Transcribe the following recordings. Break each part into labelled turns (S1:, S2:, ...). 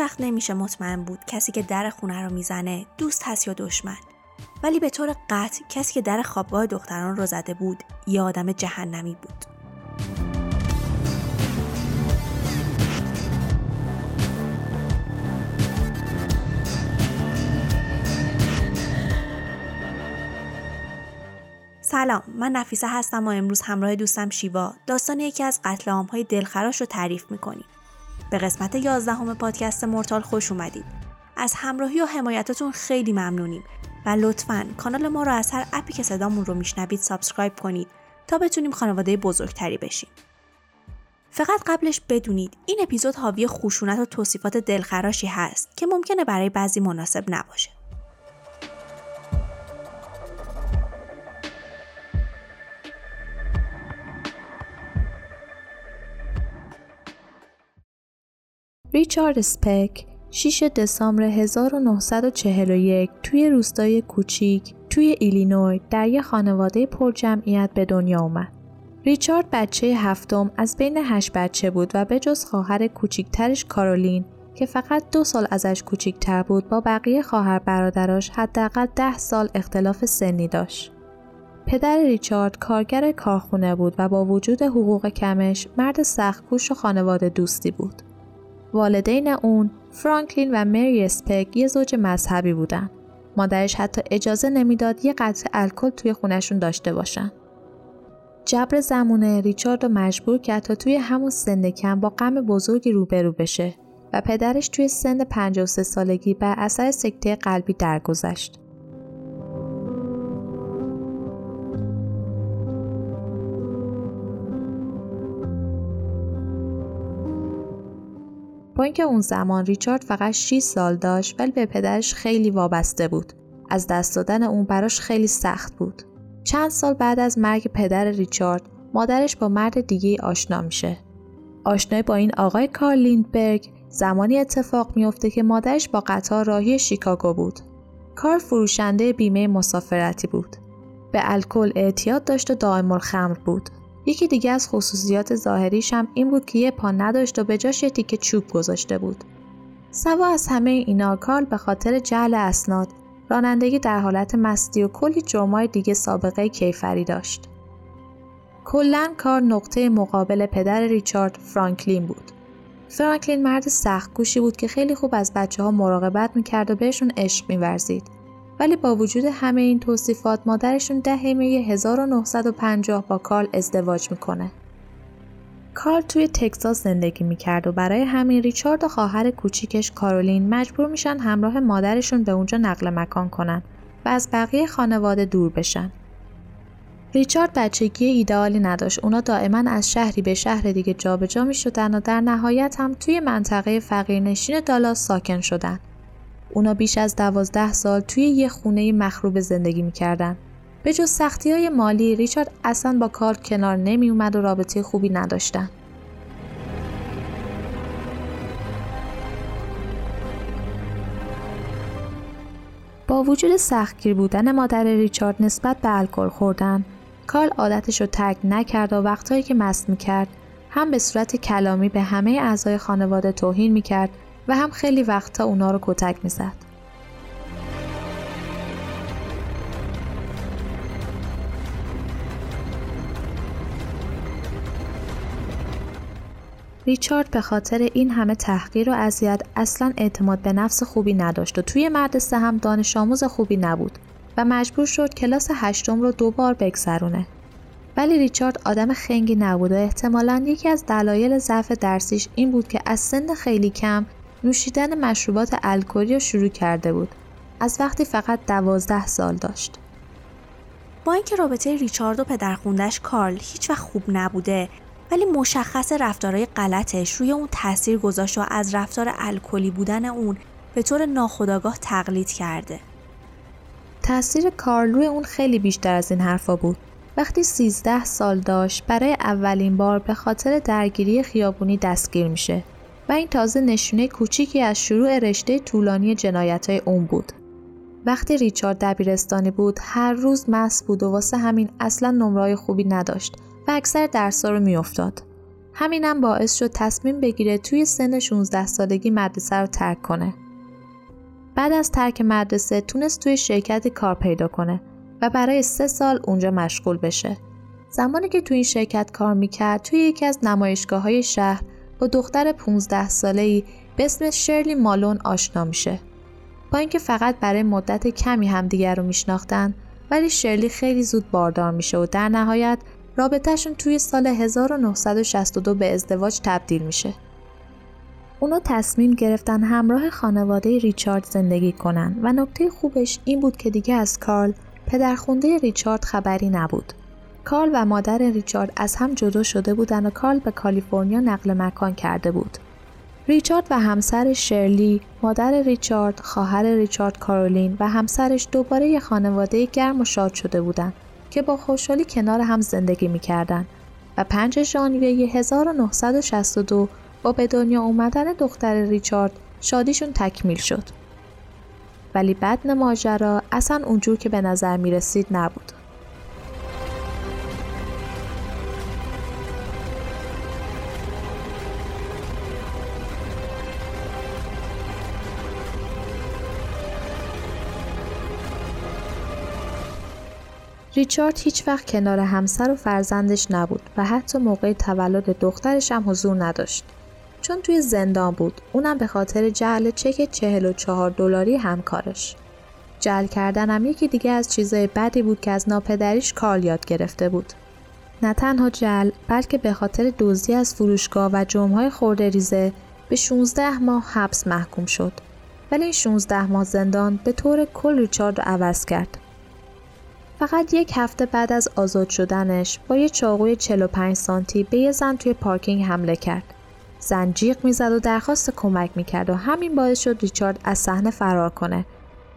S1: وقت نمیشه مطمئن بود کسی که در خونه رو می‌زنه دوست هست یا دشمن. ولی به طور قطع کسی که در خوابگاه دختران رو زده بود یه آدم جهنمی بود. سلام من نفیسه هستم و امروز همراه دوستم شیوا داستان یکی از قتل های دلخراش رو تعریف می‌کنیم به قسمت 11 هم پادکست مورتال خوش اومدید. از همراهی و حمایتاتون خیلی ممنونیم و لطفا کانال ما رو از هر app ی که صدامون رو میشنوید subscribe کنید تا بتونیم خانواده بزرگتری بشیم. فقط قبلش بدونید این اپیزود حاوی خشونت و توصیفات دلخراشی هست که ممکنه برای بعضی مناسب نباشه.
S2: ریچارد سپک 6 دسامبر 1941 توی روستای کوچیک توی ایلینوی در یک خانواده پرجمعیت به دنیا اومد. ریچارد بچه هفتم از بین هشت بچه بود و به جز خواهر کوچیکترش کارولین که فقط دو سال ازش کوچیکتر بود با بقیه خواهر برادراش حداقل ده سال اختلاف سنی داشت. پدر ریچارد کارگر کارخونه بود و با وجود حقوق کمش مرد سختکوش و خانواده دوستی بود. والدین اون فرانکلین و مری اسپک یه زوج مذهبی بودن. مادرش حتی اجازه نمی‌داد یه قطع الکل توی خونشون داشته باشن. جبر زمونه ریچارد رو مجبور کرد تا توی همون سن کم با غم بزرگی روبرو بشه و پدرش توی سن 53 سالگی بر اثر سکته قلبی درگذشت. با اینکه اون زمان ریچارد فقط 6 سال داشت ولی به پدرش خیلی وابسته بود. از دست دادن اون براش خیلی سخت بود. چند سال بعد از مرگ پدر ریچارد مادرش با مرد دیگه آشنا میشه. آشنایی با این آقای کارل لیندبرگ زمانی اتفاق میافته که مادرش با قطار راهی شیکاگو بود. کار فروشنده بیمه مسافرتی بود. به الکل اعتیاد داشت و دائم الخمر بود. یکی دیگه از خصوصیات ظاهریش هم این بود که یه پا نداشت و به جاش یه تیکه چوب گذاشته بود. سوا از همه اینا کارل به خاطر جعل اسناد رانندگی در حالت مستی و کلی جرمای دیگه سابقه کیفری داشت. کلا کار نقطه مقابل پدر ریچارد فرانکلین بود. فرانکلین مرد سخت گوشی بود که خیلی خوب از بچه ها مراقبت می‌کرد و بهشون عشق میورزید. ولی با وجود همه این توصیفات مادرشون ده می 1950 با کارل ازدواج می‌کنه. کارل توی تکساس زندگی می‌کرد و برای همین ریچارد و خواهر کوچیکش کارولین مجبور میشن همراه مادرشون به اونجا نقل مکان کنن و از بقیه خانواده دور بشن. ریچارد بچگی ایدئالی نداشت. اونا دائما از شهری به شهر دیگه جابجا می شدن و در نهایت هم توی منطقه فقیرنشین دالاس ساکن شدن. اونا بیش از دوازده سال توی یه خونه مخروب زندگی می‌کردن. به جز سختی های مالی ریچارد اصلا با کار کنار نمی اومد و رابطه خوبی نداشتن. با وجود سختگیر بودن مادر ریچارد نسبت به الکل خوردن، کارل عادتش رو ترک نکرد و وقتهایی که مست می‌کرد هم به صورت کلامی به همه اعضای خانواده توهین می‌کرد و هم خیلی وقتا اونا رو کتک می‌زد. ریچارد به خاطر این همه تحقیر و اذیت اصلا اعتماد به نفس خوبی نداشت و توی مدرسه هم دانش آموز خوبی نبود و مجبور شد کلاس هشتم رو دو بار بگذرونه. ولی ریچارد آدم خنگی نبود و احتمالا یکی از دلایل ضعف درسیش این بود که از سن خیلی کم نوشیدن مشروبات الکلی رو شروع کرده بود از وقتی فقط دوازده سال داشت
S1: با اینکه رابطه ریچارد و پدرخوندش کارل هیچ وقت خوب نبوده ولی مشخص رفتارهای غلطش روی اون تاثیر گذاشت و از رفتار الکلی بودن اون به طور ناخودآگاه تقلید کرده.
S2: تاثیر کارل روی اون خیلی بیشتر از این حرفا بود. وقتی 13 سال داشت برای اولین بار به خاطر درگیری خیابونی دستگیر میشه و این تازه نشونه کوچیکی از شروع رشته طولانی جنایت های اون بود. وقتی ریچارد دبیرستانی بود هر روز مس بود و واسه همین اصلا نمرای خوبی نداشت و اکثر درسا رو میافتاد. همینم باعث شد تصمیم بگیره توی سن 16 سالگی مدرسه رو ترک کنه. بعد از ترک مدرسه تونست توی شرکتی کار پیدا کنه و برای سه سال اونجا مشغول بشه. زمانی که توی این شرکت کار می‌کرد توی یکی از نمایشگاه های شهر با دختر 15 ساله‌ای به اسم شرلی مالون آشنا میشه. با اینکه فقط برای مدت کمی همدیگر رو میشناختن ولی شرلی خیلی زود باردار میشه و در نهایت رابطهشون توی سال 1962 به ازدواج تبدیل میشه. اونا تصمیم گرفتن همراه خانواده ریچارد زندگی کنن و نکته خوبش این بود که دیگه از کارل پدرخونده ریچارد خبری نبود. کارل و مادر ریچارد از هم جدا شده بودن و کارل به کالیفرنیا نقل مکان کرده بود. ریچارد و همسر شرلی، مادر ریچارد، خواهر ریچارد کارولین و همسرش دوباره یه خانواده گرم و شاد شده بودند که با خوشحالی کنار هم زندگی می‌کردند و 5 ژانویه 1962 با به دنیا اومدن دختر ریچارد شادیشون تکمیل شد. ولی بعد ماجرا اصلا اونجور که به نظر می رسید نبود. ریچارد هیچ وقت کنار همسر و فرزندش نبود و حتی موقع تولد دخترش هم حضور نداشت. چون توی زندان بود اونم به خاطر جعل چک 44 دلاری همکارش. جعل کردنم یکی دیگه از چیزای بدی بود که از ناپدریش کار یاد گرفته بود. نه تنها جعل بلکه به خاطر دزدی از فروشگاه و جمعهای خورده ریزه به 16 ماه حبس محکوم شد. ولی این 16 ماه زندان به طور کل ریچارد رو عوض کرد. فقط یک هفته بعد از آزاد شدنش با یه چاقوی 45 سانتی به یه زن توی پارکینگ حمله کرد. زن جیغ می‌زد و درخواست کمک می‌کرد و همین باعث شد ریچارد از صحنه فرار کنه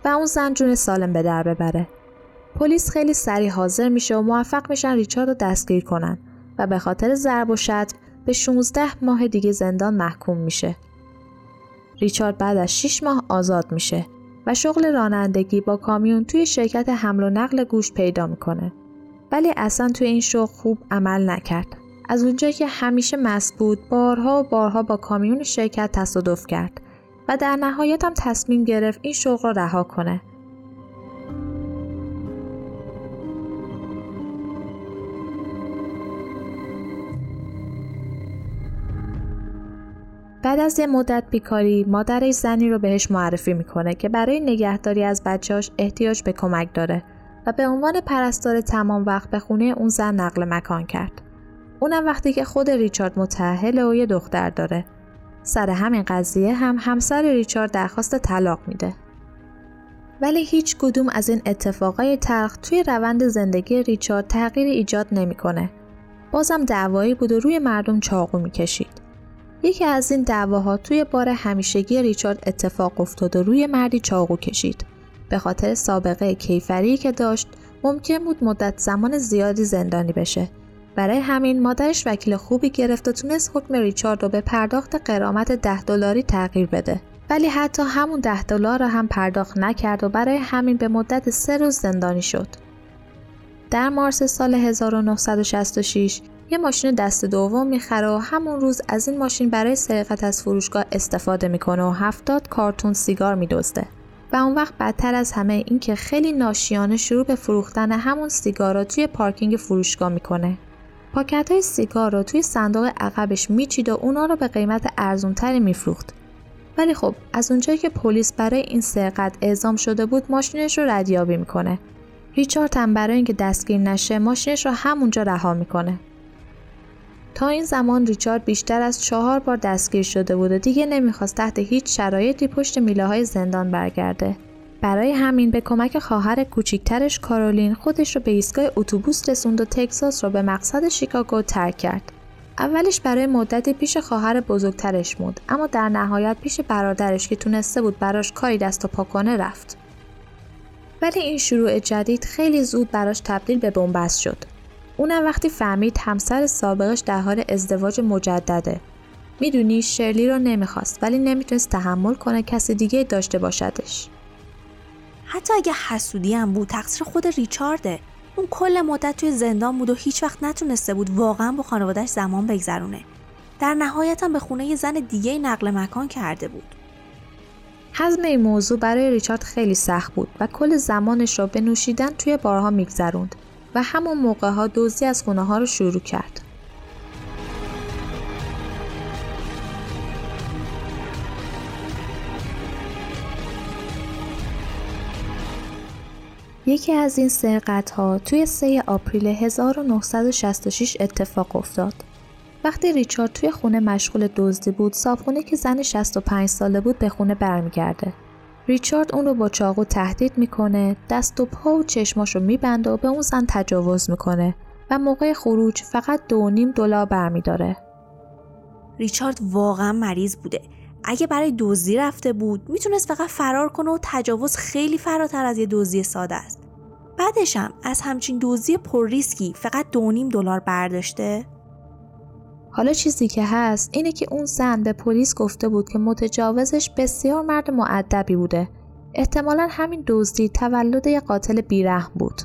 S2: و اون زن جون سالم به در ببره. پلیس خیلی سریع حاضر میشه و موفق میشن ریچارد رو دستگیر کنن و به خاطر ضرب و شتم به 16 ماه دیگه زندان محکوم میشه. ریچارد بعد از 6 ماه آزاد میشه و شغل رانندگی با کامیون توی شرکت حمل و نقل گوشت پیدا می‌کنه. ولی اصلا توی این شغل خوب عمل نکرد. از اونجایی که همیشه مست بود بارها و بارها با کامیون شرکت تصادف کرد و در نهایت هم تصمیم گرفت این شغل را رها کنه. بعد از یه مدت بیکاری مادرش زنی رو بهش معرفی می‌کنه که برای نگهداری از بچهاش احتیاج به کمک داره و به عنوان پرستار تمام وقت به خونه اون زن نقل مکان کرد. اونم وقتی که خود ریچارد متأهل و یه دختر داره. سر همین قضیه هم همسر ریچارد درخواست طلاق میده. ولی هیچ کدوم از این اتفاقای تلخ توی روند زندگی ریچارد تغییر ایجاد نمی‌کنه. بازم دعوایی بود و روی مردم چاقو می‌کشید. یکی از این دعواها توی بار همیشگی ریچارد اتفاق افتاد و روی مردی چاقو کشید. به خاطر سابقه کیفری که داشت ممکن بود مدت زمان زیادی زندانی بشه. برای همین مادرش وکیل خوبی گرفت و تونست حکم ریچارد رو به پرداخت قرامت ده دلاری تغییر بده. ولی حتی همون ده دلار را هم پرداخت نکرد و برای همین به مدت سه روز زندانی شد. در مارس سال 1966 یه ماشین دست دوم می‌خره و همون روز از این ماشین برای سرقت از فروشگاه استفاده می‌کنه و هفتاد کارتون سیگار میدزده و اون وقت بدتر از همه این که خیلی ناشیانه شروع به فروختن همون سیگارا توی پارکینگ فروشگاه می‌کنه پاکت های سیگار رو توی صندوق عقبش میچید و اونا رو به قیمت ارزونتری میفروخت. ولی خب از اونجایی که پلیس برای این سرقت اعزام شده بود ماشینش رو ردیابی می‌کنه. ریچارد هم برای اینکه دستگیر نشه ماشینش رو همونجا رها می‌کنه. تا این زمان ریچارد بیشتر از چهار بار دستگیر شده بود و دیگه نمی‌خواست تحت هیچ شرایطی پشت میله های زندان برگرده. برای همین به کمک خواهر کوچیکترش کارولین خودش رو به ایستگاه اتوبوس رسوند و تگزاس رو به مقصد شیکاگو ترک کرد. اولش برای مدتی پیش خواهر بزرگترش موند اما در نهایت پیش برادرش که تونسته بود براش کاری دست و پا کنه رفت. ولی این شروع جدید خیلی زود براش تبدیل به بنبست شد. اونم وقتی فهمید همسر سابقش در حال ازدواج مجدده. می‌دونی شرلی رو نمی‌خواست ولی نمی‌تونست تحمل کنه کسی دیگه داشته باشدش.
S1: حتی اگه حسودی هم بود تقصیر خود ریچارده اون کل مدت توی زندان بود و هیچ وقت نتونسته بود واقعا با خانوادهش زمان بگذرونه در نهایت هم به خونه زن دیگه نقل مکان کرده بود.
S2: حزم این موضوع برای ریچارد خیلی سخت بود و کل زمانش را به نوشیدن توی بارها میگذروند و همون موقع ها دوزی از خونه ها رو شروع کرد. یکی از این سرقت ها توی 3 آپریل 1966 اتفاق افتاد. وقتی ریچارد توی خونه مشغول دزدی بود، صابخونه که زن 65 ساله بود به خونه برمیگرده. ریچارد اون رو با چاقو تهدید می‌کنه، دست و پا و چشماش رو میبنده و به اون زن تجاوز می‌کنه و موقع خروج فقط دو نیم دلار برمیداره.
S1: ریچارد واقعا مریض بوده. اگه برای دزدی رفته بود می‌تونست فقط فرار کنه و تجاوز خیلی فراتر از یه دزدی ساده است. بعدش هم از همچین دزدی پر ریسکی فقط دو نیم دلار برداشته
S2: حالا چیزی که هست اینه که اون زن به پلیس گفته بود که متجاوزش بسیار مرد معدبی بوده. احتمالا همین دزدی تولد یه قاتل بیرحم بود.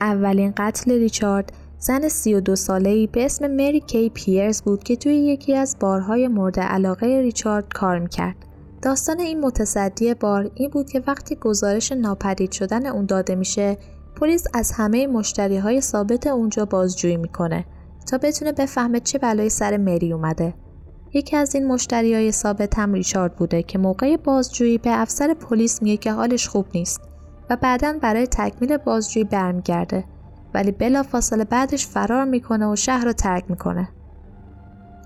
S2: اولین قتل ریچارد زن 32 ساله‌ای به اسم مری کی پیرز بود که توی یکی از بارهای مورد علاقه ریچارد کار می‌کرد. داستان این متصدی بار این بود که وقتی گزارش ناپدید شدن اون داده میشه پلیس از همه مشتری های ثابت اونجا بازجویی می‌کنه تا بتونه بفهمه چه بلایی سر مری اومده. یکی از این مشتری های ثابت هم ریچارد بوده که موقع بازجویی به افسر پلیس میگه که حالش خوب نیست و بعدا برای تکمیل بازجویی برمیگرده ولی بلافاصله بعدش فرار می‌کنه و شهر رو ترک می‌کنه.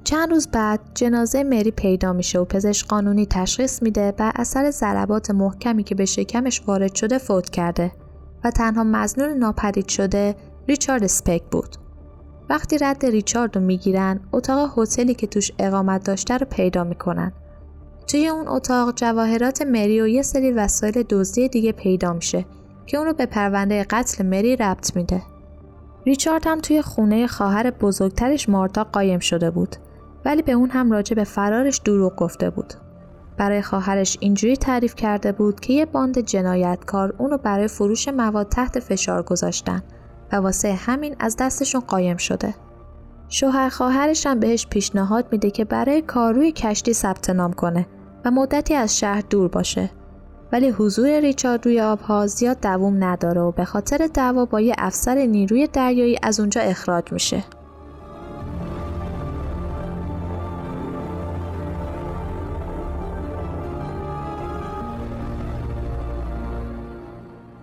S2: چند روز بعد جنازه مری پیدا میشه و پزشک قانونی تشخیص میده بر اثر ضربات محکمی که به شکمش وارد شده فوت کرده و تنها مزنون ناپدید شده ریچارد سپک بود. وقتی رد ریچارد رو می‌گیرن اتاق هتلی که توش اقامت داشته رو پیدا می‌کنن. توی اون اتاق جواهرات مری و یه سری وسایل دزدی دیگه پیدا میشه که اون رو به پرونده قتل مری ربط میده. ریچارد هم توی خونه خواهر بزرگترش مارتا قایم شده بود ولی به اون هم راجع به فرارش دروغ گفته بود. برای خواهرش اینجوری تعریف کرده بود که یه باند جنایتکار اونو برای فروش مواد تحت فشار گذاشتن و واسه همین از دستشون قایم شده. شوهر خواهرش هم بهش پیشنهاد میده که برای کار روی کشتی ثبت نام کنه و مدتی از شهر دور باشه ولی حضور ریچارد روی آبها زیاد دووم نداره و به خاطر دعوا با یه افسر نیروی دریایی از اونجا اخراج میشه.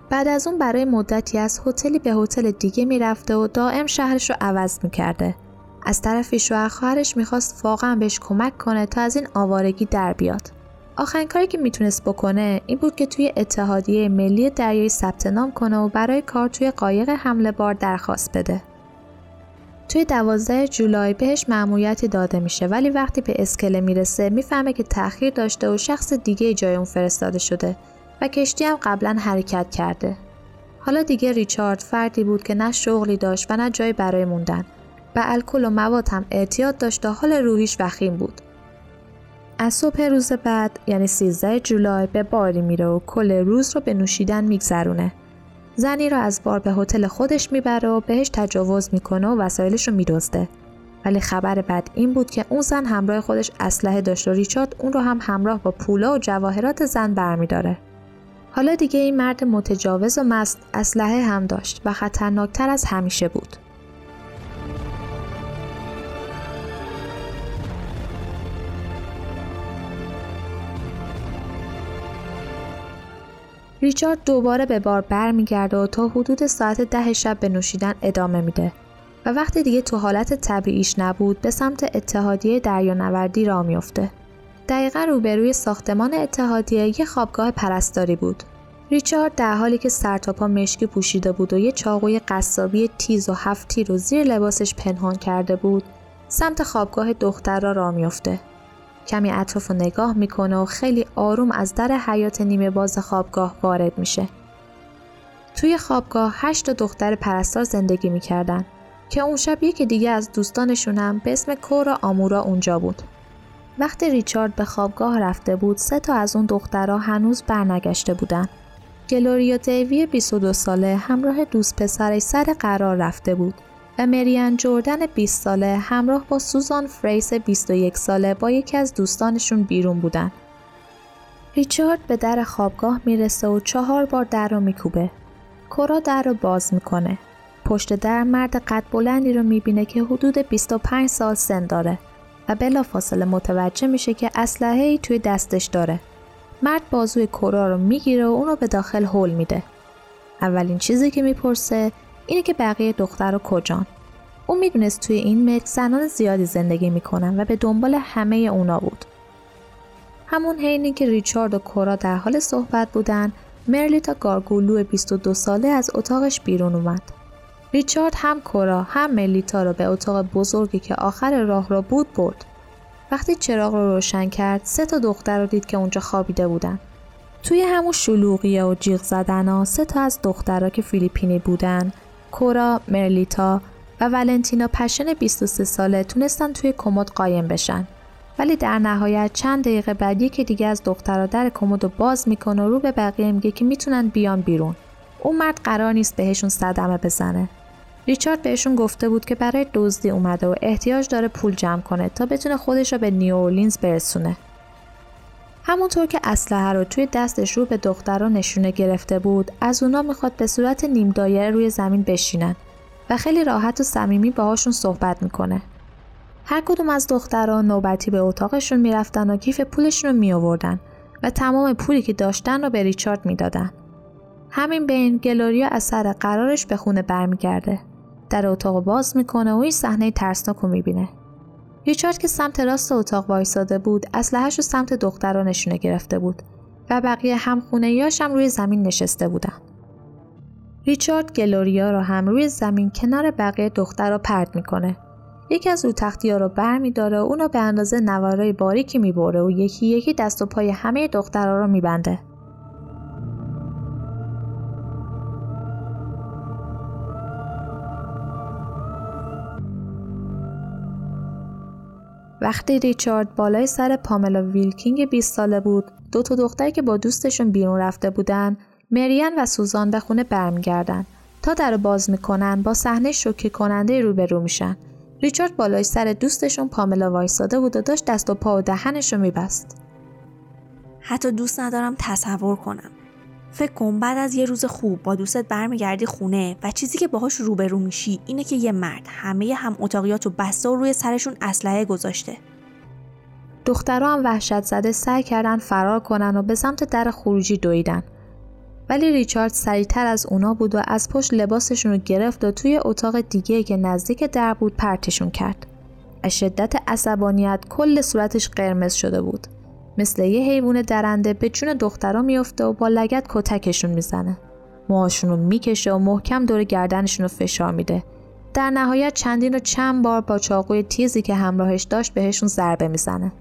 S2: بعد از اون برای مدتی از هتلی به هتل دیگه می‌رفته و دائم شهرش رو عوض می‌کرده. از طرفی شوهر خواهرش می‌خواست واقعا بهش کمک کنه تا از این آوارگی در بیاد. آخرین کاری که می‌تونست بکنه این بود که توی اتحادیه ملی دریایی ثبت نام کنه و برای کار توی قایق حمله بار درخواست بده. توی دوازده جولای بهش معمولیتی داده میشه ولی وقتی به اسکله می‌رسه می‌فهمه که تأخیر داشته و شخص دیگه جای اون فرستاده شده و کشتی هم قبلا حرکت کرده. حالا دیگه ریچارد فردی بود که نه شغلی داشت و نه جایی برای موندن. به الکل و مواد هم اعتیاد داشت و حال روحیش وخیم بود. از صبح روز بعد یعنی 13 جولای به باری میره و کل روز رو به نوشیدن میگذرونه. زنی رو از بار به هتل خودش می‌بره و بهش تجاوز می‌کنه و وسایلش رو میدزده. ولی خبر بد این بود که اون زن همراه خودش اسلحه داشت و ریچارد اون رو هم همراه با پولا و جواهرات زن برمیداره. حالا دیگه این مرد متجاوز و مست اسلحه هم داشت و خطرناکتر از همیشه بود. ریچارد دوباره به بار برمیگرده و تا حدود ساعت ده شب به نوشیدن ادامه میده و وقتی دیگه تو حالت طبیعیش نبود به سمت اتحادیه دریانوردی را میفته. دقیقا روبروی ساختمان اتحادیه یه خوابگاه پرستاری بود. ریچارد در حالی که سرتاپا مشکی پوشیده بود و یه چاقوی قصابی تیز و هفت تیر رو زیر لباسش پنهان کرده بود سمت خوابگاه دختر را را میفته. کمی اطراف رو نگاه می‌کنه و خیلی آروم از در حیات نیمه باز خوابگاه وارد میشه. توی خوابگاه هشت دختر پرستار زندگی می‌کردن. که اون شب یکی دیگه از دوستانشونم به اسم کورا آمورا اونجا بود. وقتی ریچارد به خوابگاه رفته بود سه تا از اون دخترها هنوز برنگشته بودن. گلوریا دیوی 22 ساله همراه دوست پسرش سر قرار رفته بود و مریان جوردن 20 ساله همراه با سوزان فریس 21 ساله با یکی از دوستانشون بیرون بودن. ریچارد به در خوابگاه می‌رسه و چهار بار در رو میکوبه. کورا در رو باز می‌کنه. پشت در مرد قد بلندی رو می‌بینه که حدود 25 سال سن داره و بلافاصله متوجه میشه که اسلحه ای توی دستش داره. مرد بازوی کورا رو می‌گیره و اونو به داخل هول میده. اولین چیزی که می‌پرسه اینه که بقیه دختر کجان. او می‌دونست توی این ملک زنان زیادی زندگی می‌کنن و به دنبال همه اونا بود. همون حینی که ریچارد و کورا در حال صحبت بودن مرلیتا گارگولو 22 ساله از اتاقش بیرون اومد. ریچارد هم کورا هم ملیتا رو به اتاق بزرگی که آخر راه را بود برد. وقتی چراغ رو روشن کرد سه تا دختر رو دید که اونجا خوابیده بودن. توی همون شلوغیه و جیغ زدن سه تا از دخترها که فیلیپینی بودن کورا، مرلیتا و ولنتینا پشن 23 ساله تونستن توی کمد قایم بشن. ولی در نهایت چند دقیقه بعد یکی دیگه از دخترها در کمد رو باز می‌کنه و رو به بقیه میگه که می‌تونن بیان بیرون. اون مرد قرار نیست بهشون صدمه بزنه. ریچارد بهشون گفته بود که برای دزدی اومده و احتیاج داره پول جمع کنه تا بتونه خودش رو به نیورلینز برسونه. همونطور که اسلحه رو توی دستش رو به دخترها نشونه گرفته بود از اونا می‌خواد به صورت نیم دایره روی زمین بشینن و خیلی راحت و صمیمی باهاشون صحبت می‌کنه. هر کدوم از دخترها نوبتی به اتاقشون می‌رفتن و کیف پولشون رو میآوردن و تمام پولی که داشتن رو به ریچارد می‌دادن. همین بین گلوریا از سر قرارش به خونه برمیگرده. در اتاق باز می‌کنه و این صحنه ترسناک رو می‌بینه. ریچارد که سمت راست اتاق وایساده بود اسلحه‌اش رو سمت دخترها نشونه گرفته بود و بقیه هم خونه یاش هم روی زمین نشسته بودن. ریچارد گلوریا رو هم روی زمین کنار بقیه دختر رو پرد می‌کنه. یکی از رو تختی ها رو بر می داره و اونو به اندازه نوارای باریکی می‌بره و یکی یکی دست و پای همه دخترها رو میبنده. وقتی ریچارد بالای سر پاملا ویلکینگ 20 ساله بود دو تا دختری که با دوستشون بیرون رفته بودن مریان و سوزان به خونه برمیگردن تا در باز می‌کنن با صحنه شوکه کننده روبرو میشن. ریچارد بالای سر دوستشون پاملا وایساده بود و داشت دست و پا و دهنش رو میبست.
S1: حتی دوست ندارم تصور کنم. فکر کن بعد از یه روز خوب با دوستت برمیگردی خونه و چیزی که باهاش روبرو میشی اینه که یه مرد همه هم اتاقیات و بسته و روی سرشون اسلحه گذاشته.
S2: دخترها هم وحشت زده سعی کردن فرار کنن و به سمت در خروجی دویدن. ولی ریچارد سریعتر از اونا بود و از پشت لباسشون رو گرفت و توی اتاق دیگه که نزدیک در بود پرتشون کرد. از شدت عصبانیت کل صورتش قرمز شده بود. مثل یه حیوان درنده به چون دخترا میفته و با لگت کتکشون می‌زنه. موهاشون رو می‌کشه و محکم دور گردنشون رو فشار میده. در نهایت چندین و چند بار با چاقوی تیزی که همراهش داشت بهشون ضربه می‌زنه.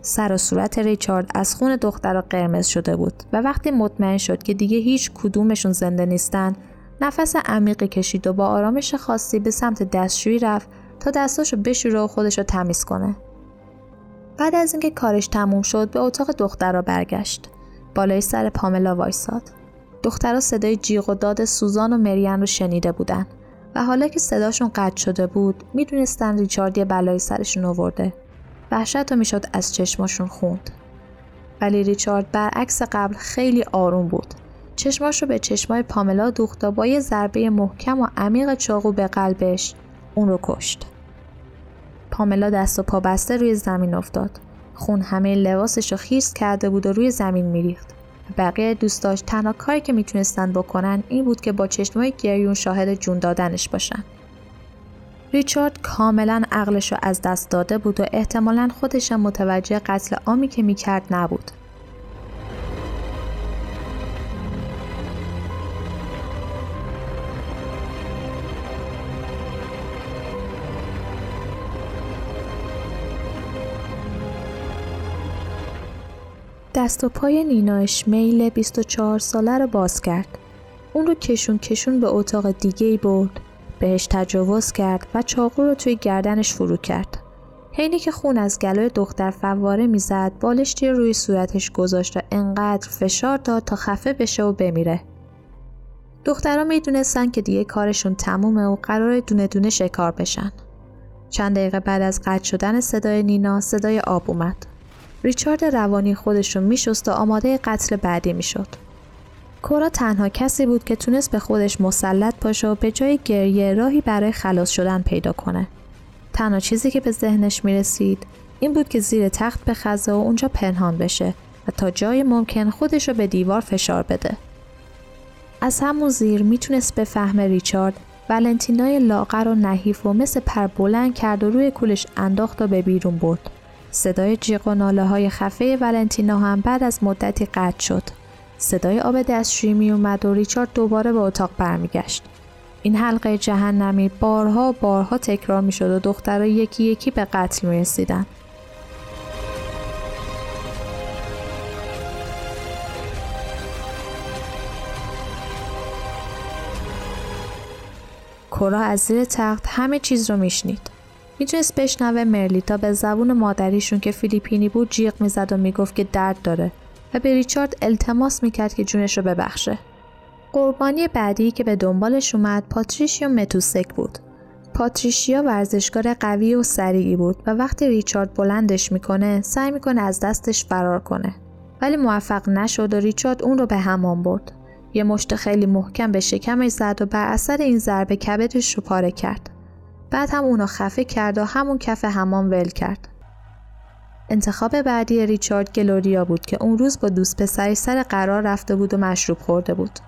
S2: سر و صورت ریچارد از خون دخترا قرمز شده بود و وقتی مطمئن شد که دیگه هیچ کدومشون زنده نیستن نفس عمیقی کشید و با آرامش خاصی به سمت دستشویی رفت تا دستاشو بشوره و خودش رو تمیز کنه. بعد از اینکه کارش تموم شد به اتاق دخترها برگشت. بالای سر پاملا وایساد. دخترها صدای جیغ و داد سوزان و مریان رو شنیده بودن و حالا که صداشون قطع شده بود می‌دونستن ریچارد یه بلایی سرشون آورده. وحشت رو می‌شد از چشماشون خوند. ولی ریچارد برعکس قبل خیلی آروم بود. چشماش رو به چشمای پاملا دوخت و با یه ضربه محکم و عمیق چاقو به قلبش اون رو کشت. پاملا دست و پا بسته روی زمین افتاد. خون همه لباسش رو خیس کرده بود و روی زمین میریخت. بقیه دوستاش تنها کاری که می‌تونستن بکنن این بود که با چشمای گریون شاهد جون دادنش باشن. ریچارد کاملا عقلش رو از دست داده بود و احتمالا خودش متوجه قتل عامی که می‌کرد نبود. دست و پای نیناش میل 24 ساله رو باز کرد. اون رو کشون کشون به اتاق دیگه ای برد. بهش تجاوز کرد و چاقو رو توی گردنش فرو کرد. حینی که خون از گلوی دختر فواره می‌زد بالشتی روی صورتش گذاشت و انقدر فشار داد تا خفه بشه و بمیره. دخترها می‌دونستن که دیگه کارشون تمومه و قرار دونه دونه شکار بشن. چند دقیقه بعد از قطع شدن صدای نینا صدای آب اومد. ریچارد روانی خودش رو میشست و آماده قتل بعدی می‌شد. کورا تنها کسی بود که تونست به خودش مسلط باشه و به جای گریه راهی برای خلاص شدن پیدا کنه. تنها چیزی که به ذهنش می‌رسید این بود که زیر تخت بخزه و اونجا پنهان بشه و تا جای ممکن خودش رو به دیوار فشار بده. از همون زیر می‌تونست به فهم ریچارد ولنتینای لاغر و نحیف و مثل پر بلند کرد و روی کولش انداخت و به بیرون برد. صدای جیغ و ناله های خفه ولنتینا هم بعد از مدتی قطع شد. صدای آب دستشویی می اومد و ریچارد دوباره به اتاق برمیگشت. این حلقه جهنمی بارها بارها تکرار می شد و دخترها یکی یکی به قتل می رسیدن. کورا از زیر تخت همه چیز رو میشنید. می‌تونست بشنوه مرلیتا به زبون مادریشون که فیلیپینی بود جیغ می‌زد و می‌گفت که درد داره و به ریچارد التماس می‌کرد که جونش رو ببخشه. قربانی بعدی که به دنبالش اومد پاتریشیا متوسک بود. پاتریشیا ورزشکار قوی و سریعی بود و وقتی ریچارد بلندش می‌کنه سعی می‌کنه از دستش فرار کنه. ولی موفق نشد و ریچارد اون رو به همان برد. یه مشت خیلی محکم به شکمش زد و بر اثر این ضربه کبدش رو پاره کرد. بعد هم اونو خفه کرد و همون کف حمام ول کرد. انتخاب بعدی ریچارد گلوریا بود که اون روز با دوست پسری سر قرار رفته بود و مشروب خورده بود.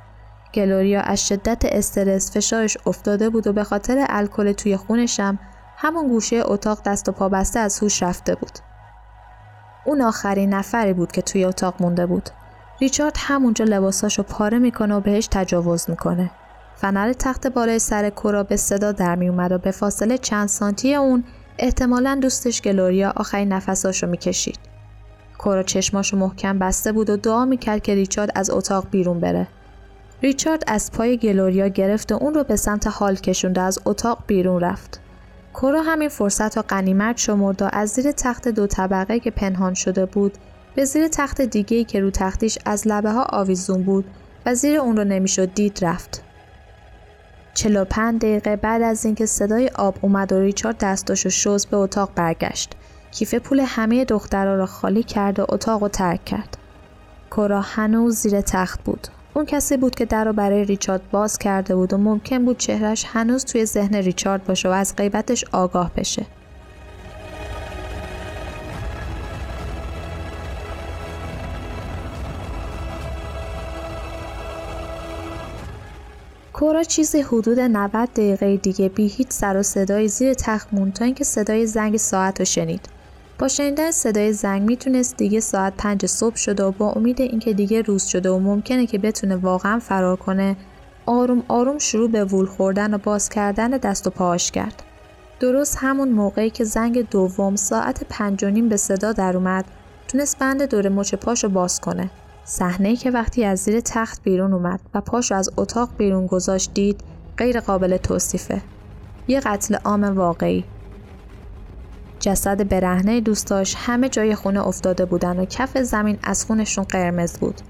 S2: گلوریا از شدت استرس فشارش افتاده بود و به خاطر الکل توی خونشم همون گوشه اتاق دست و پا بسته از هوش رفته بود. اون آخرین نفری بود که توی اتاق مونده بود. ریچارد همونجا لباساشو پاره می‌کنه و بهش تجاوز می‌کنه. فنر تخت بالای سر کورا به صدا در می اومد و به فاصله چند سانتی اون احتمالا دوستش گلوریا آخرین نفساشو می‌کشید. کورا چشماشو محکم بسته بود و دعا می‌کرد که ریچارد از اتاق بیرون بره. ریچارد از پای گلوریا گرفت و اون رو به سمت حال کشوند و از اتاق بیرون رفت. کورا همین فرصت رو قنیمت شمرد و از زیر تخت دو طبقه که پنهان شده بود به زیر تخت دیگه که رو تختیش از لبه ها آویزون بود و زیر اون رو نمی‌شد دید رفت. 45 دقیقه بعد از اینکه صدای آب اومد و ریچارد دستاشو شوز به اتاق برگشت. کیف پول همه دخترها را خالی کرد و اتاق رو ترک کرد. کورا هنوز زیر تخت بود. اون کسی بود که در رو برای ریچارد باز کرده بود و ممکن بود چهرش هنوز توی ذهن ریچارد باشه و از غیبتش آگاه بشه. کورا چیزی حدود 90 دقیقه دیگه بی هیچ سر و صدای زیر تخت موند تا اینکه صدای زنگ ساعت رو شنید. با شنیدن صدای زنگ می‌تونست دیگه ساعت پنج صبح شده و با امید اینکه دیگه روز شده و ممکنه که بتونه واقعا فرار کنه آروم آروم شروع به وول خوردن و باز کردن دست و پاهاش کرد. درست همون موقعی که زنگ دوم ساعت پنج و نیم به صدا در اومد تونست بند دور مچ پاشو باز کنه. صحنه که وقتی از زیر تخت بیرون اومد و پاشو از اتاق بیرون گذاشت دید غیر قابل توصیفه. یه قتل عام واقعی. جسد برهنه دوستاش همه جای خونه افتاده بودن و کف زمین از خونشون قرمز بود.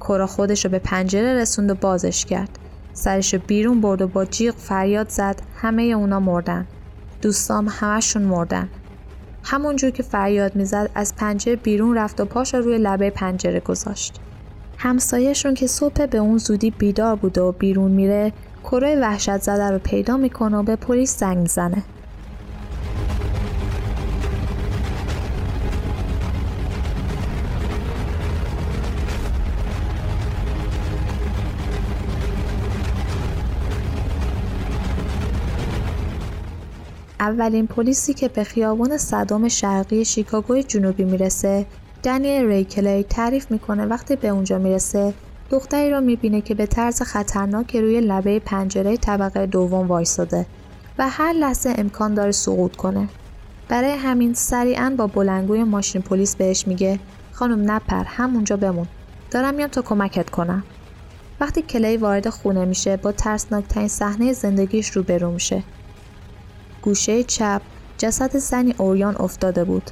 S2: کورا خودش رو به پنجره رسوند و بازش کرد. سرش بیرون برد و با جیغ فریاد زد همه اونا مردن. دوستام همشون مردن. همونجور که فریاد می‌زد از پنجره بیرون رفت و پاش روی لبه پنجره گذاشت. همسایهشون که صبح به اون زودی بیدار بوده و بیرون میره کره وحشت زده رو پیدا می‌کنه و به پلیس زنگ زنه. اولین پلیسی که به خیابان صدام شرقی شیکاگوی جنوبی می‌رسه. دنیل ریکلی تعریف می‌کنه وقتی به اونجا می‌رسه. دختری را می‌بینه که به طرز خطرناک روی لبه پنجره طبقه دوم وایستاده و هر لحظه امکان داره سقوط کنه. برای همین سریعا با بلنگوی ماشین پلیس بهش میگه خانم نپر همونجا بمون. دارم میام تا کمکت کنم. وقتی کلی وارد خونه میشه با ترسناکترین صحنه زندگیش روبرو میشه. گوشه چپ جسد زنی اوریان افتاده بود.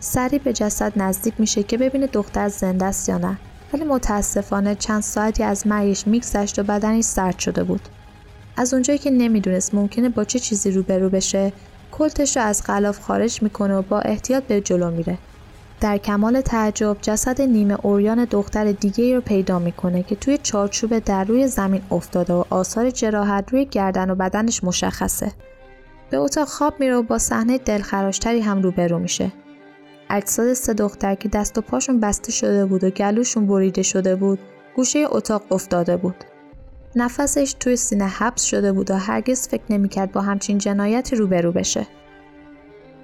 S2: سری به جسد نزدیک میشه که ببینه دختر زنده است یا نه. ولی متاسفانه چند ساعتی از مرگش میگذشت و بدنش سرد شده بود. از اونجایی که نمی‌دونست ممکنه با چه چیزی روبرو بشه کلتش رو از غلاف خارج می‌کنه و با احتیاط به جلو میره. در کمال تعجب جسد نیمه اوریان دختر دیگه رو پیدا می‌کنه که توی چارچوب در روی زمین افتاده و آثار جراحت روی گردن و بدنش مشخصه. به اتاق خواب میره و با صحنه دلخراشتری هم روبرو میشه. اجساد سه دختر که دست و پاشون بسته شده بود و گلوشون بریده شده بود گوشه اتاق افتاده بود. نفسش توی سینه حبس شده بود و هرگز فکر نمی‌کرد با همچین جنایتی روبرو بشه.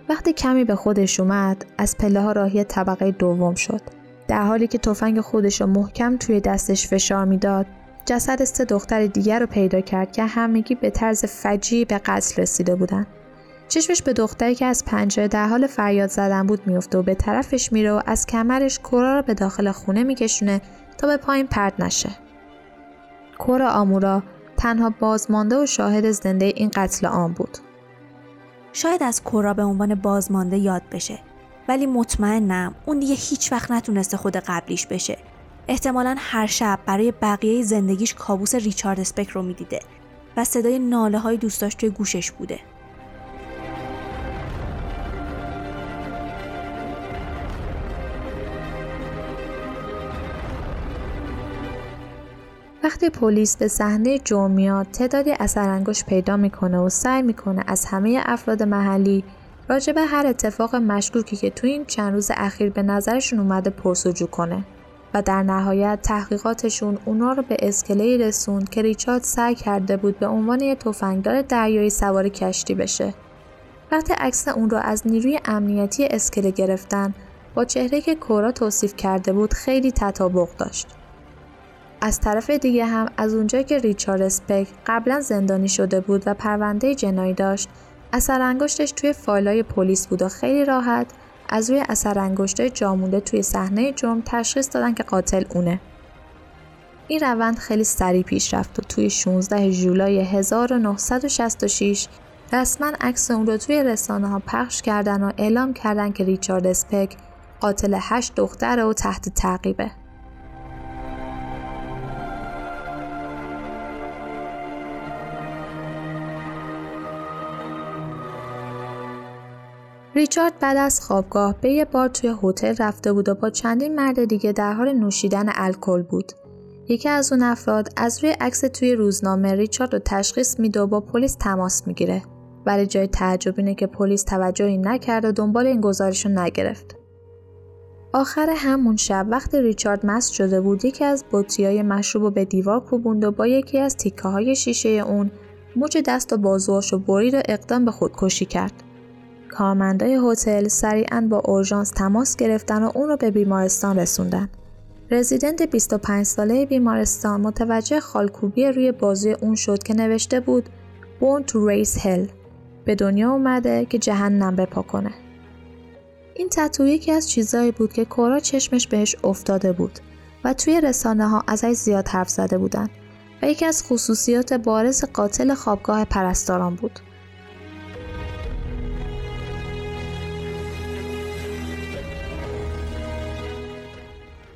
S2: وقتی کمی به خودش اومد از پله ها راهی طبقه دوم شد در حالی که تفنگ خودش رو محکم توی دستش فشار می‌داد جسد سه دختر دیگر رو پیدا کرد که همگی به طرز فجی به قتل رسیده بودن. چشمش به دختری که از پنجره در حال فریاد زدن بود میفته و به طرفش میره و از کمرش کورا رو به داخل خونه میکشونه تا به پایین پرد نشه. کورا آمورا تنها بازمانده و شاهد زنده این قتل عام بود.
S1: شاید از کورا به عنوان بازمانده یاد بشه ولی مطمئنم اون دیگه هیچ وقت نتونسته خود قبلیش بشه. احتمالا هر شب برای بقیه زندگیش کابوس ریچارد اسپک رو می‌دیده و صدای ناله های دوستاش توی گوشش بوده.
S2: وقتی پلیس به صحنه جرم میاد تعدادی اثرانگشت پیدا می‌کنه و سعی می‌کنه از همه افراد محلی راجع به هر اتفاق مشکوکی که تو این چند روز اخیر به نظرشون اومده پرسجو کنه. و در نهایت تحقیقاتشون اونا رو به اسکله رسوند که ریچارد سعی کرده بود به عنوان یه تفنگدار دریایی سوار کشتی بشه. وقتی عکس اون رو از نیروی امنیتی اسکله گرفتن با چهره که کورا توصیف کرده بود خیلی تطابق داشت. از طرف دیگه هم از اونجایی که ریچارد اسپک قبلا زندانی شده بود و پرونده جنایی داشت اثر انگشتش توی فایلای پلیس بود و خیلی راحت از روی اثر انگشتای جامونده توی صحنه جرم تشخیص دادن که قاتل اونه این روند خیلی سریع پیش رفت و توی 16 جولای 1966 رسما عکس اون رو توی رسانه ها پخش کردن و اعلام کردن که ریچارد اسپک قاتل هشت دختر و تحت تعقیبه. ریچارد بعد از خوابگاه به یه بار توی هتل رفته بود و با چندین مرد دیگه در حال نوشیدن الکل بود. یکی از اون افراد از روی عکس توی روزنامه ریچارد رو تشخیص میده و با پلیس تماس می‌گیره. ولی جای تعجب اینه که پلیس توجهی نکرد و دنبال این گزارش رو نگرفت. آخر همون شب وقتی ریچارد مست شده بود یکی از های مشروب رو به دیوار کوبوند و با یکی از تیکه های شیشه اون موج دست و بازوهاش و برید و اقدام به خودکشی کرد. کارمندای هتل سریعا با اورژانس تماس گرفتن و اون رو به بیمارستان رسوندن. رزیدنت 25 ساله بیمارستان متوجه خالکوبی روی بازوی اون شد که نوشته بود Born to raise hell به دنیا اومده که جهنم بپا کنه. این تتو یکی از چیزایی بود که کورا چشمش بهش افتاده بود و توی رسانه ها ازش زیاد حرف زده بودن و یکی از خصوصیات بارز قاتل خوابگاه پرستاران بود.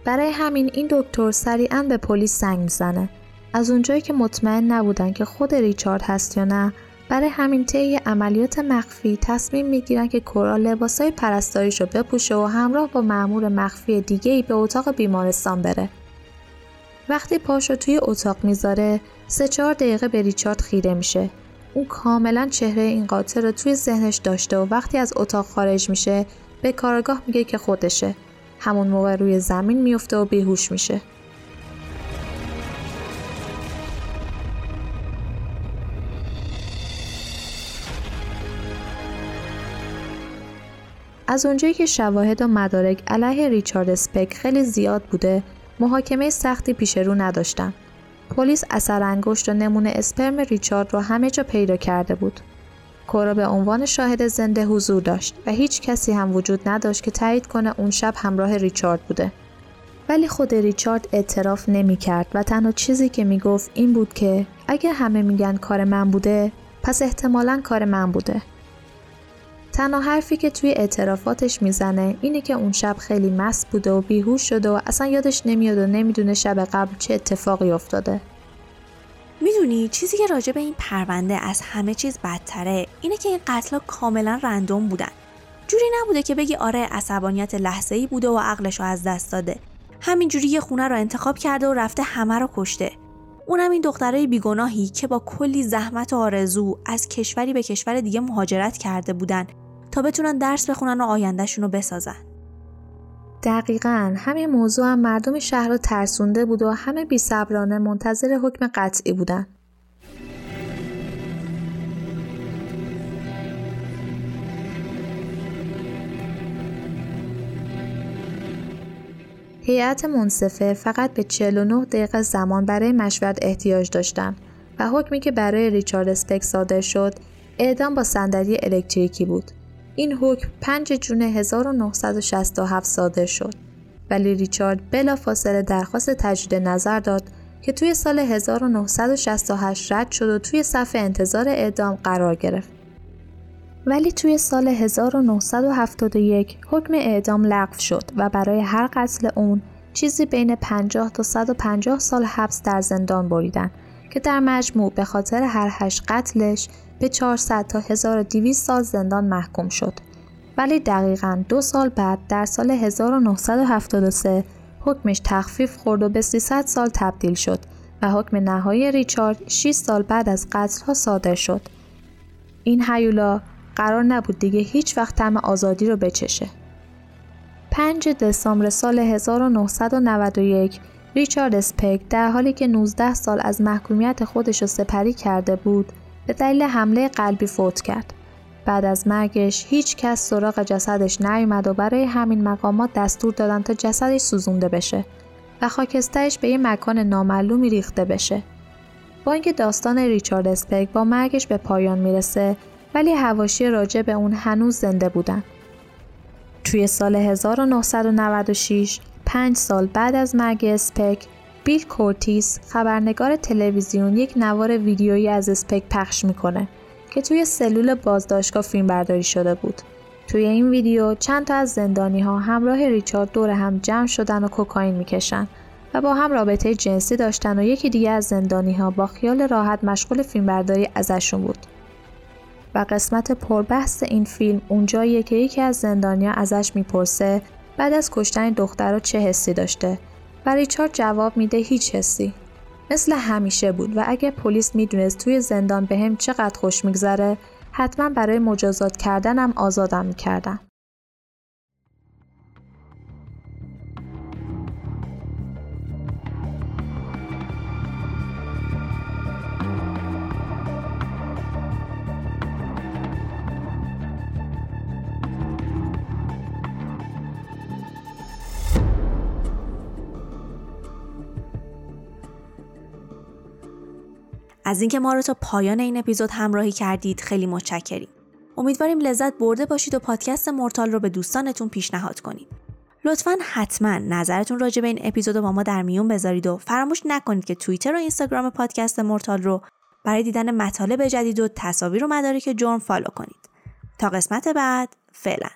S2: برای همین این دکتر سریعا به پلیس زنگ می‌زنه از اونجایی که مطمئن نبودن که خود ریچارد هست یا نه برای همین طی عملیات مخفی تصمیم می‌گیرن که کورا لباسای پرستاریش رو بپوشه و همراه با معمور مخفی دیگه ای به اتاق بیمارستان بره. وقتی پاشو توی اتاق می‌ذاره سه چهار دقیقه به ریچارد خیره میشه. اون کاملا چهره این قاتل رو توی ذهنش داشته و وقتی از اتاق خارج میشه به کارگاه میگه که خودشه. همون موقع روی زمین میفته و بیهوش میشه. از اونجایی که شواهد و مدارک علیه ریچارد اسپک خیلی زیاد بوده محاکمه سختی پیش رو نداشتن. پلیس اثر انگشت و نمونه اسپرم ریچارد رو همه جا پیدا کرده بود. کورا به عنوان شاهد زنده حضور داشت و هیچ کسی هم وجود نداشت که تایید کنه اون شب همراه ریچارد بوده. ولی خود ریچارد اعتراف نمی کرد و تنها چیزی که می گفت این بود که اگه همه میگن کار من بوده پس احتمالا کار من بوده. تنها حرفی که توی اعترافاتش می‌زنه اینه که اون شب خیلی مست بوده و بیهوش شده و اصلا یادش نمیاد و نمی‌دونه شب قبل چه اتفاقی افتاده.
S1: می‌دونی چیزی که راجع به این پرونده از همه چیز بدتره اینه که این قتل کاملا رندوم بودن. جوری نبوده که بگی آره عصبانیت لحظه ای بوده و عقلش رو از دست داده. همینجوری یه خونه رو انتخاب کرده و رفته همه رو کشته. اونم این دخترای بیگناهی که با کلی زحمت و آرزو از کشوری به کشور دیگه مهاجرت کرده بودن تا بتونن درس بخونن و آیندهشون رو بسازن.
S2: دقیقا همین موضوع هم مردم شهر رو ترسونده بود و همه بی صبرانه منتظر حکم قطعی بودن. هیئت منصفه فقط به 49 دقیقه زمان برای مشورت احتیاج داشتند و حکمی که برای ریچارد اسپک صادر شد اعدام با صندلی الکتریکی بود. این حکم 5 جون 1967 صادر شد ولی ریچارد بلافاصله درخواست تجدید نظر داد که توی سال 1968 رد شد و توی صف انتظار اعدام قرار گرفت. ولی توی سال 1971 حکم اعدام لغو شد و برای هر قتل اون چیزی بین 50 تا 150 سال حبس در زندان بریدن که در مجموع به خاطر هر هشت قتلش به 400 تا 1200 سال زندان محکوم شد. ولی دقیقا دو سال بعد در سال 1973 حکمش تخفیف خورد و به 300 سال تبدیل شد و حکم نهایی ریچارد 6 سال بعد از قتل ها صادر شد. این هیولا قرار نبود دیگه هیچ وقت طعم آزادی رو بچشه. 5 دسامبر سال 1991 ریچارد اسپک در حالی که 19 سال از محکومیت خودش رو سپری کرده بود به دلیل حمله قلبی فوت کرد. بعد از مرگش هیچ کس سراغ جسدش نیومد و برای همین مقامات دستور دادن تا جسدش سوزونده بشه و خاکسترش به یه مکان نامعلومی ریخته بشه. با اینکه داستان ریچارد اسپک با مرگش به پایان می‌رسه ولی حواشی راجع به اون هنوز زنده بودن. توی سال 1996 پنج سال بعد از مرگ اسپک بیل کورتیس خبرنگار تلویزیون یک نوار ویدیویی از اسپک پخش می‌کنه که توی سلول بازداشتگاه فیلم برداری شده بود. توی این ویدیو چند تا از زندانی ها همراه ریچارد دور هم جمع شدن و کوکائین می‌کشن و با هم رابطه جنسی داشتن و یکی دیگه از زندانی ها با خیال راحت مشغول فیلمبرداری ازشون بود. و قسمت پربحث این فیلم اونجاییه که یکی از زندانیا ازش می‌پرسه بعد از کشتن دخترها چه حسی داشته و ریچارد جواب میده هیچ حسی. مثل همیشه بود و اگه پلیس می‌دونست توی زندان به هم چقدر خوش میگذره حتما برای مجازات کردنم آزادم می‌کردن.
S1: از اینکه ما رو تا پایان این اپیزود همراهی کردید خیلی متشکریم. امیدواریم لذت برده باشید و پادکست مورتال رو به دوستانتون پیشنهاد کنید. لطفا حتما نظرتون راجع به این اپیزود رو با ما در میون بذارید و فراموش نکنید که توییتر و اینستاگرام پادکست مورتال رو برای دیدن مطالب جدید و تصاویر و مدارک جرم فالو کنید. تا قسمت بعد فعلا